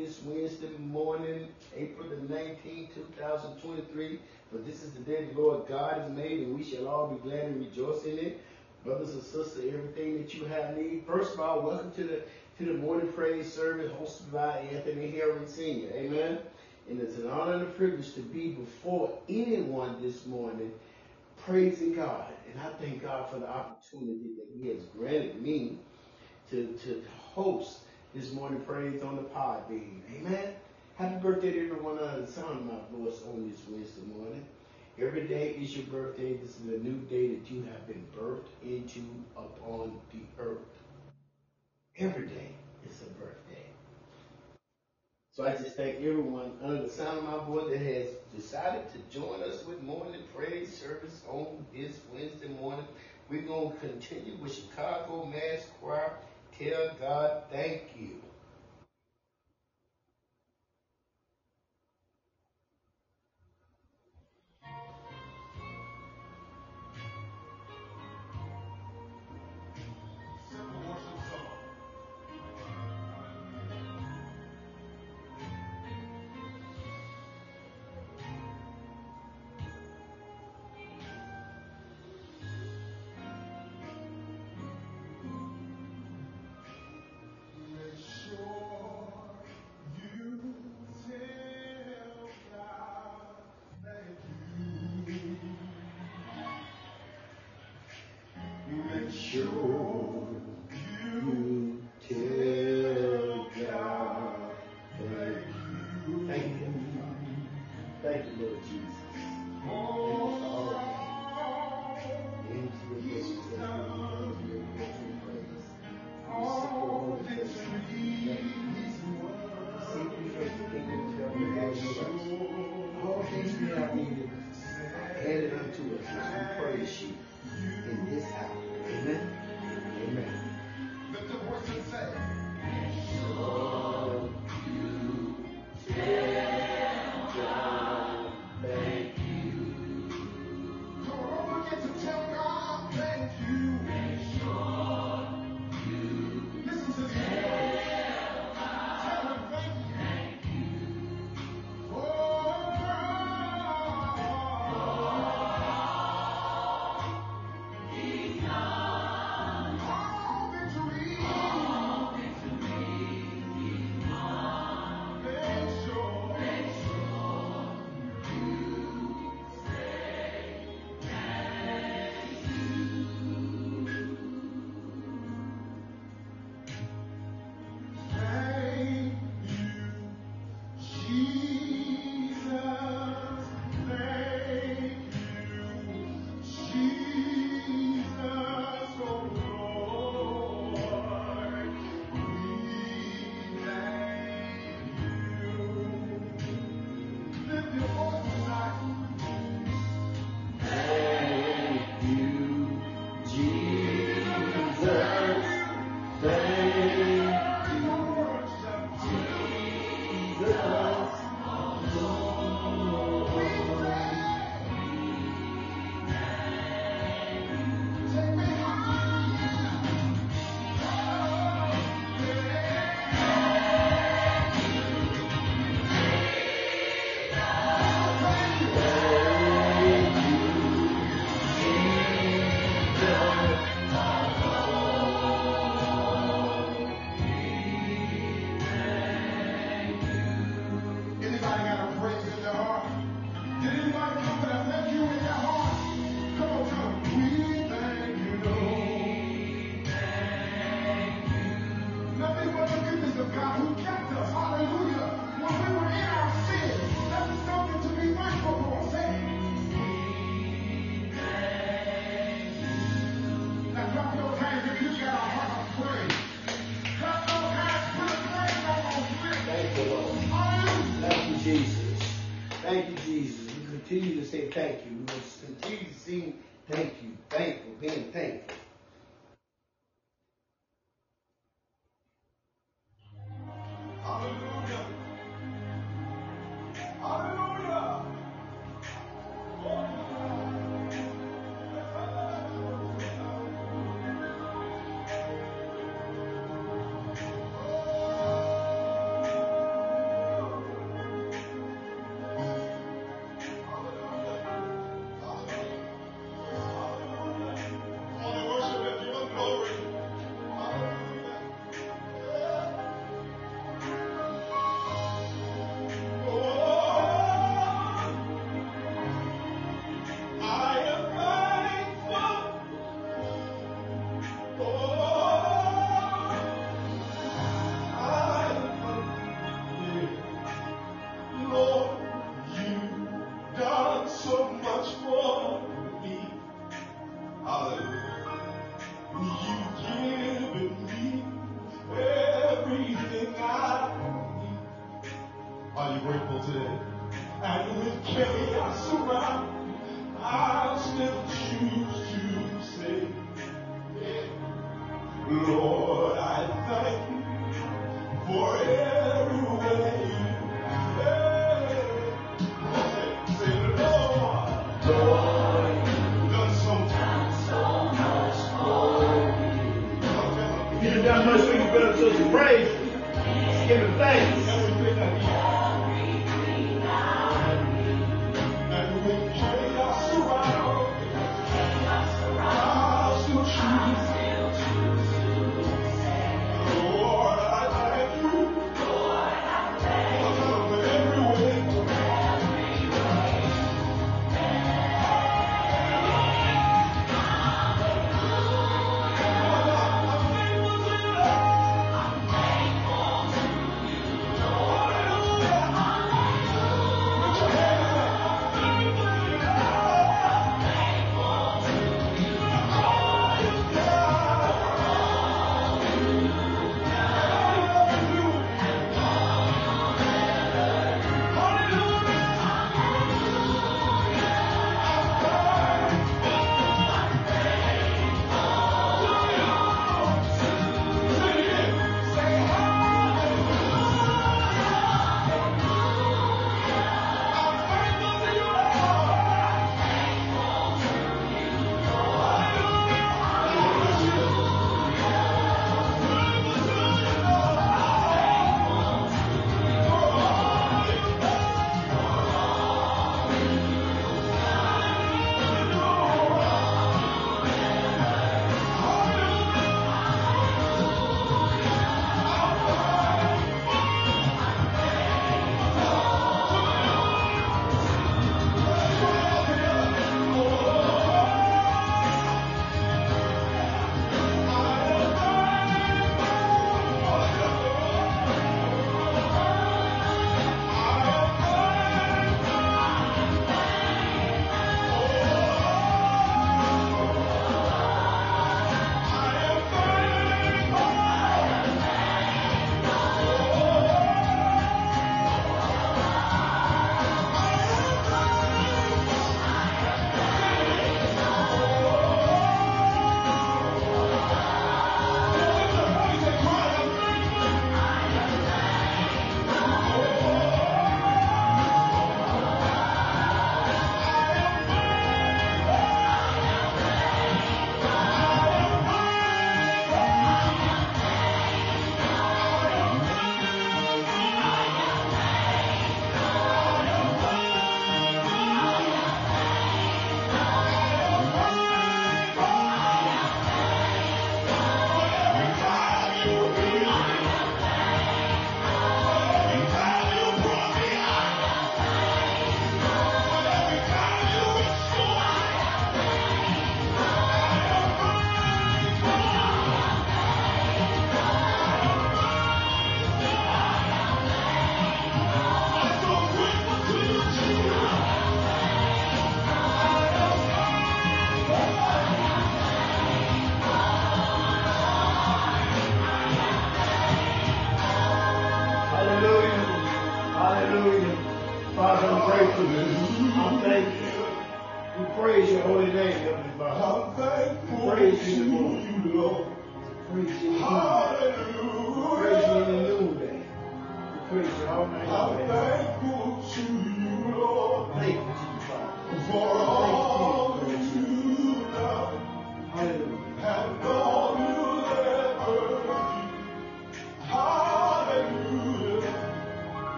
this Wednesday morning, April the 19th, 2023. For this is the day the Lord God has made, and we shall all be glad and rejoice in it. Brothers and sisters, everything that you have need. First of all, welcome to the to the morning praise service hosted by Anthony Herring Sr. Amen. And it's an honor and a privilege to be before anyone this morning praising God. And I thank God for the opportunity that He has granted me to, to host this morning praise on the Podbean. Amen. Happy birthday to everyone under the sound of my voice on this Wednesday morning. Every day is your birthday. This is a new day that you have been birthed into upon the earth. Every day is a birthday. So I just thank everyone under the sound of my voice that has decided to join us with morning praise service on this Wednesday morning. We're going to continue with Chicago Mass Choir. Tell God thank you.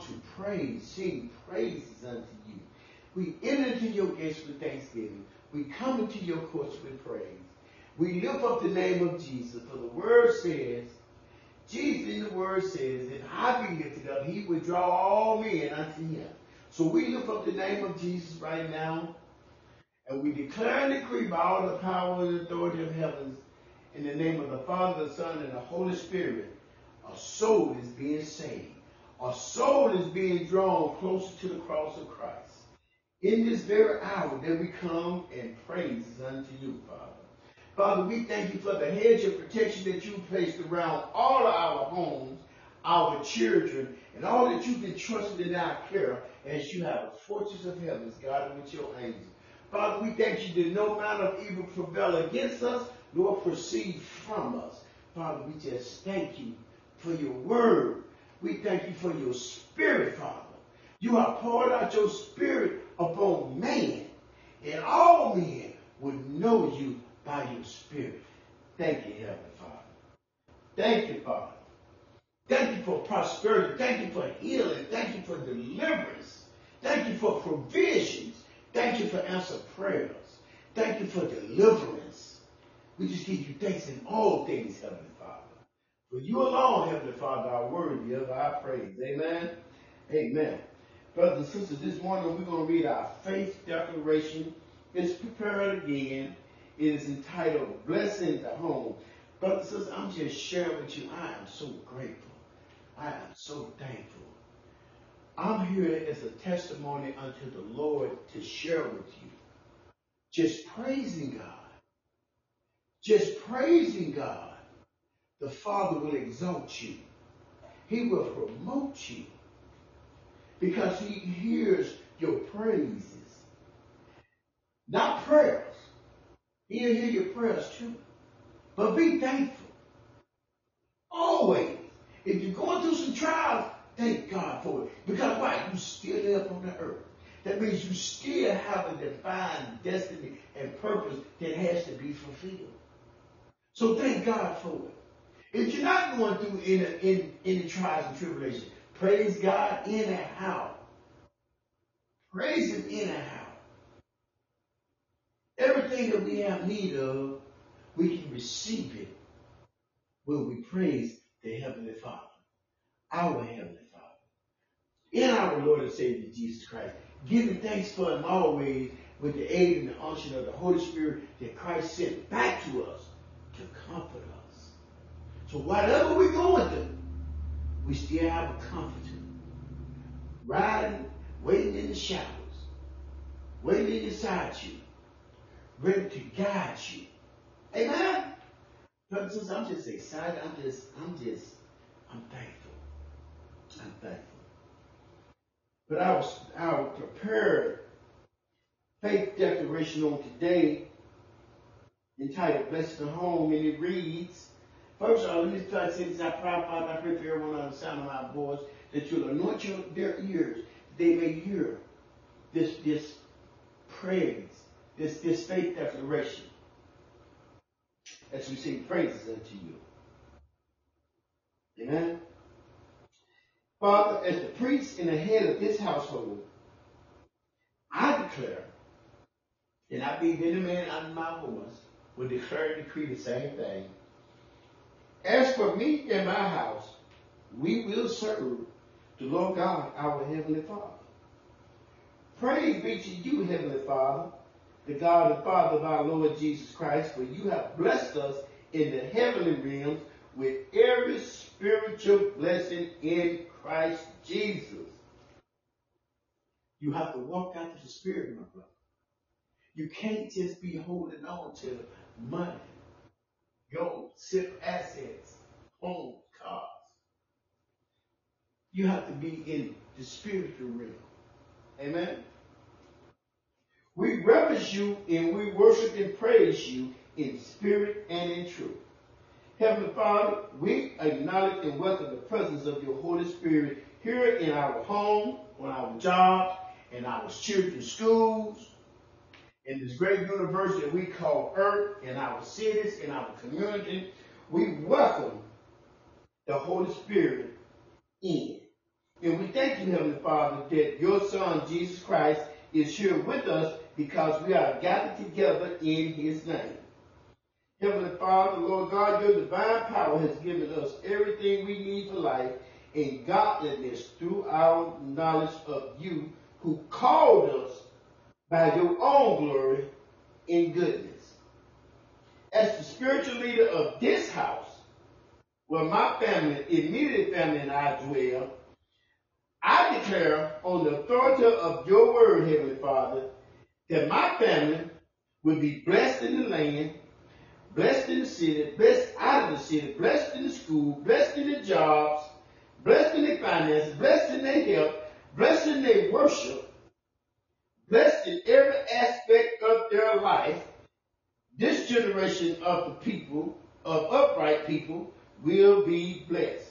To praise, sing praises unto you. We enter into your gates with thanksgiving. We come into your courts with praise. We lift up the name of Jesus, for the word says, Jesus in the word says, if I be lifted up, he will draw all men unto him. So we lift up the name of Jesus right now, and we declare and decree by all the power and authority of heavens, in the name of the Father, the Son, and the Holy Spirit, a soul is being saved. A soul is being drawn closer to the cross of Christ. In this very hour that we come and praise unto you, Father. Father, we thank you for the hedge of protection that you placed around all of our homes, our children, and all that you've entrusted in our care as you have the fortress of heavens guarded with your angels. Father, we thank you that no amount of evil prevail against us, nor proceed from us. Father, we just thank you for your word. We thank you for your spirit, Father. You have poured out your spirit upon man, and all men would know you by your spirit. Thank you, Heavenly Father. Thank you, Father. Thank you for prosperity. Thank you for healing. Thank you for deliverance. Thank you for provisions. Thank you for answered prayers. Thank you for deliverance. We just give you thanks in all things, Heavenly. For you alone, Heavenly Father, are worthy of our praise. Amen. Amen. Brothers and sisters, this morning we're going to read our faith declaration. It's prepared again. It is entitled Blessing the Home. Brothers and sisters, I'm just sharing with you. I am so grateful. I am so thankful. I'm here as a testimony unto the Lord to share with you. Just praising God. Just praising God. The Father will exalt you. He will promote you because he hears your praises. Not prayers. He'll hear your prayers too. But be thankful. Always. If you're going through some trials, thank God for it. Because why? You still live on the earth. That means you still have a divine destiny and purpose that has to be fulfilled. So thank God for it. If you're not going through any, any, any trials and tribulations, praise God in and out. Praise Him in and out. Everything that we have need of, we can receive it when we praise the Heavenly Father, our Heavenly Father, in our Lord and Savior Jesus Christ, giving thanks for Him always with the aid and the unction of the Holy Spirit that Christ sent back to us to comfort us. So whatever we're going through, we still have a comforter. Riding waiting in the shadows, waiting inside you, ready to guide you. Amen. Brothers I'm just excited. I'm just, I'm just, I'm thankful. I'm thankful. But I was, I was prepared faith declaration on today entitled Blessed the Home, and it reads, First of all, let me start saying this. I pray, Father, I pray for everyone on the sound of my voice that you'll anoint your, their ears, they may hear this, this praise, this, this faith declaration as we sing praises unto you. Amen. Father, as the priest and the head of this household, I declare, and I be any man under my voice, will declare and decree the same thing. For me and my house, we will serve the Lord God, our Heavenly Father. Praise be to you, Heavenly Father, the God and Father of our Lord Jesus Christ, for you have blessed us in the heavenly realms with every spiritual blessing in Christ Jesus. You have to walk out to the Spirit, my brother. You can't just be holding on to money, gold, silver assets, homes, cars. You have to be in the spiritual realm. Amen. We reverence you and we worship and praise you in spirit and in truth. Heavenly Father, we acknowledge and welcome the presence of your Holy Spirit here in our home, on our job, in our children's schools, in this great university that we call Earth, in our cities, in our community. We welcome the Holy Spirit in. And we thank you, Heavenly Father, that your Son, Jesus Christ, is here with us because we are gathered together in his name. Heavenly Father, Lord God, your divine power has given us everything we need for life and godliness through our knowledge of you who called us by your own glory and goodness. As the spiritual leader of this house, where my family, immediate family, and I dwell, I declare on the authority of your word, Heavenly Father, that my family will be blessed in the land, blessed in the city, blessed out of the city, blessed in the school, blessed in the jobs, blessed in their finances, blessed in their health, blessed in their worship, blessed in every aspect of their life. This generation of the people, of upright people, will be blessed.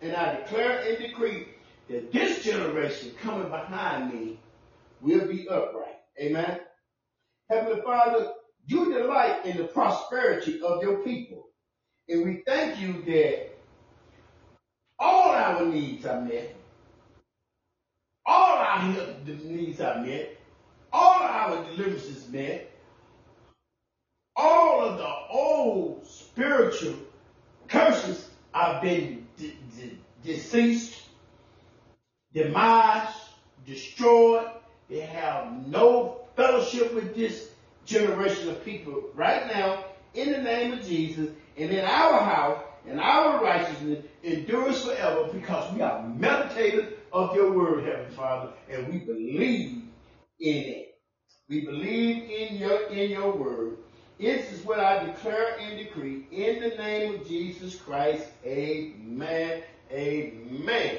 And I declare and decree that this generation coming behind me will be upright. Amen. Heavenly Father, you delight in the prosperity of your people. And we thank you that all our needs are met. All our needs are met. All our deliverances met. All of the old spiritual curses have been de- de- deceased, demised, destroyed, they have no fellowship with this generation of people right now in the name of Jesus and in our house and our righteousness endures forever because we are meditators of your word, Heavenly Father, and we believe in it. We believe in your in your word. This is what I declare and decree in the name of Jesus Christ. Amen. Amen.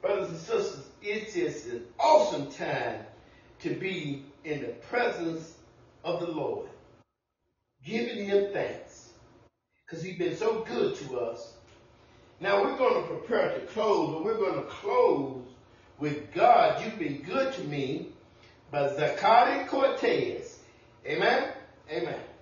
Brothers and sisters, it is an awesome time to be in the presence of the Lord, giving him thanks because he's been so good to us. Now we're going to prepare to close, but we're going to close with God, You've Been Good to Me by Zacardi Cortez. Amen? Amen.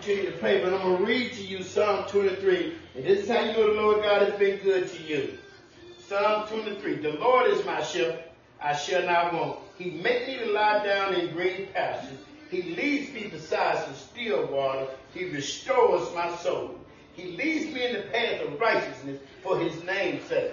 opportunity to pray, but I'm going to read to you Psalm 23. And this is how you know the Lord God has been good to you. Psalm 23. The Lord is my shepherd. I shall not want. He makes me to lie down in green pastures. He leads me beside some still water. He restores my soul. He leads me in the path of righteousness for his name's sake.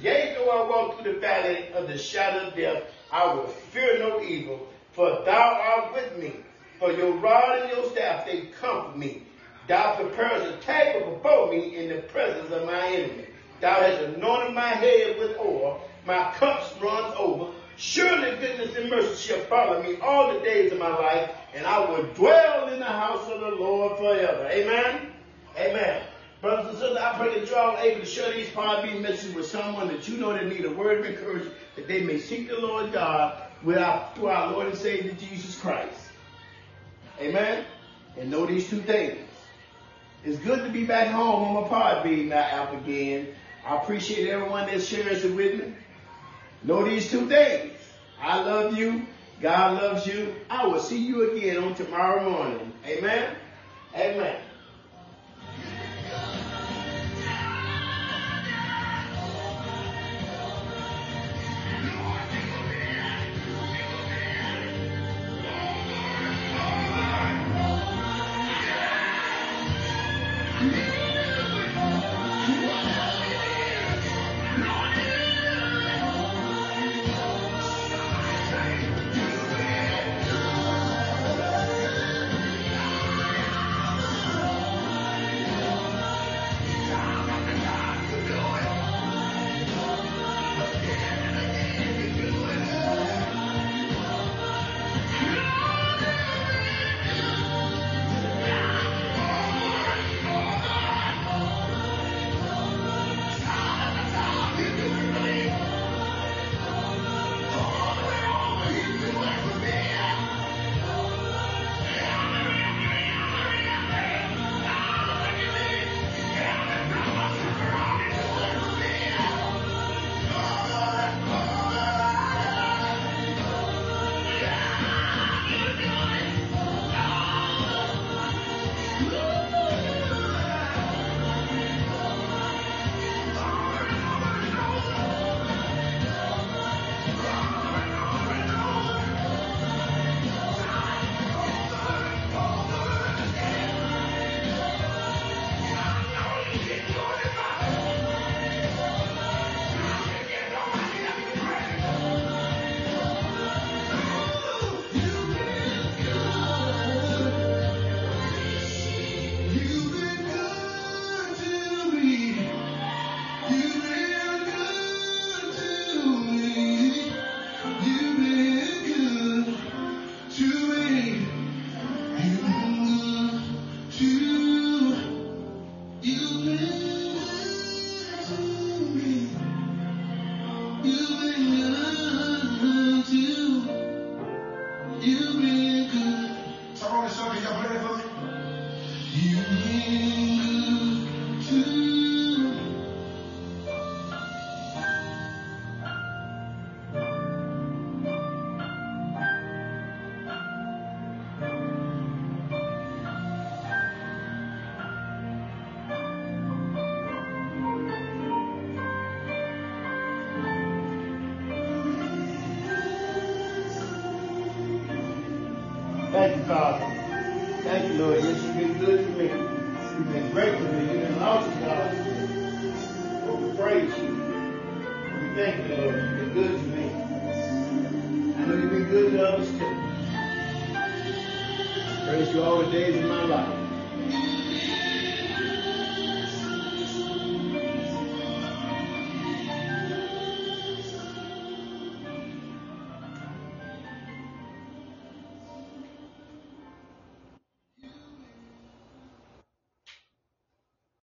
Yea, though I walk through the valley of the shadow of death, I will fear no evil, for thou art with me for your rod and your staff, they comfort me. Thou preparest a table before me in the presence of my enemy. Thou hast anointed my head with oil. My cups runs over. Surely goodness and mercy shall follow me all the days of my life, and I will dwell in the house of the Lord forever. Amen? Amen. Brothers and sisters, I pray that you all able to share these Podbean messages with someone that you know that need a word of encouragement, that they may seek the Lord God with our, through our Lord and Savior Jesus Christ. Amen. And know these two things. It's good to be back home on my Podbean now app again. I appreciate everyone that shares it with me. Know these two things. I love you. God loves you. I will see you again on tomorrow morning. Amen. Amen.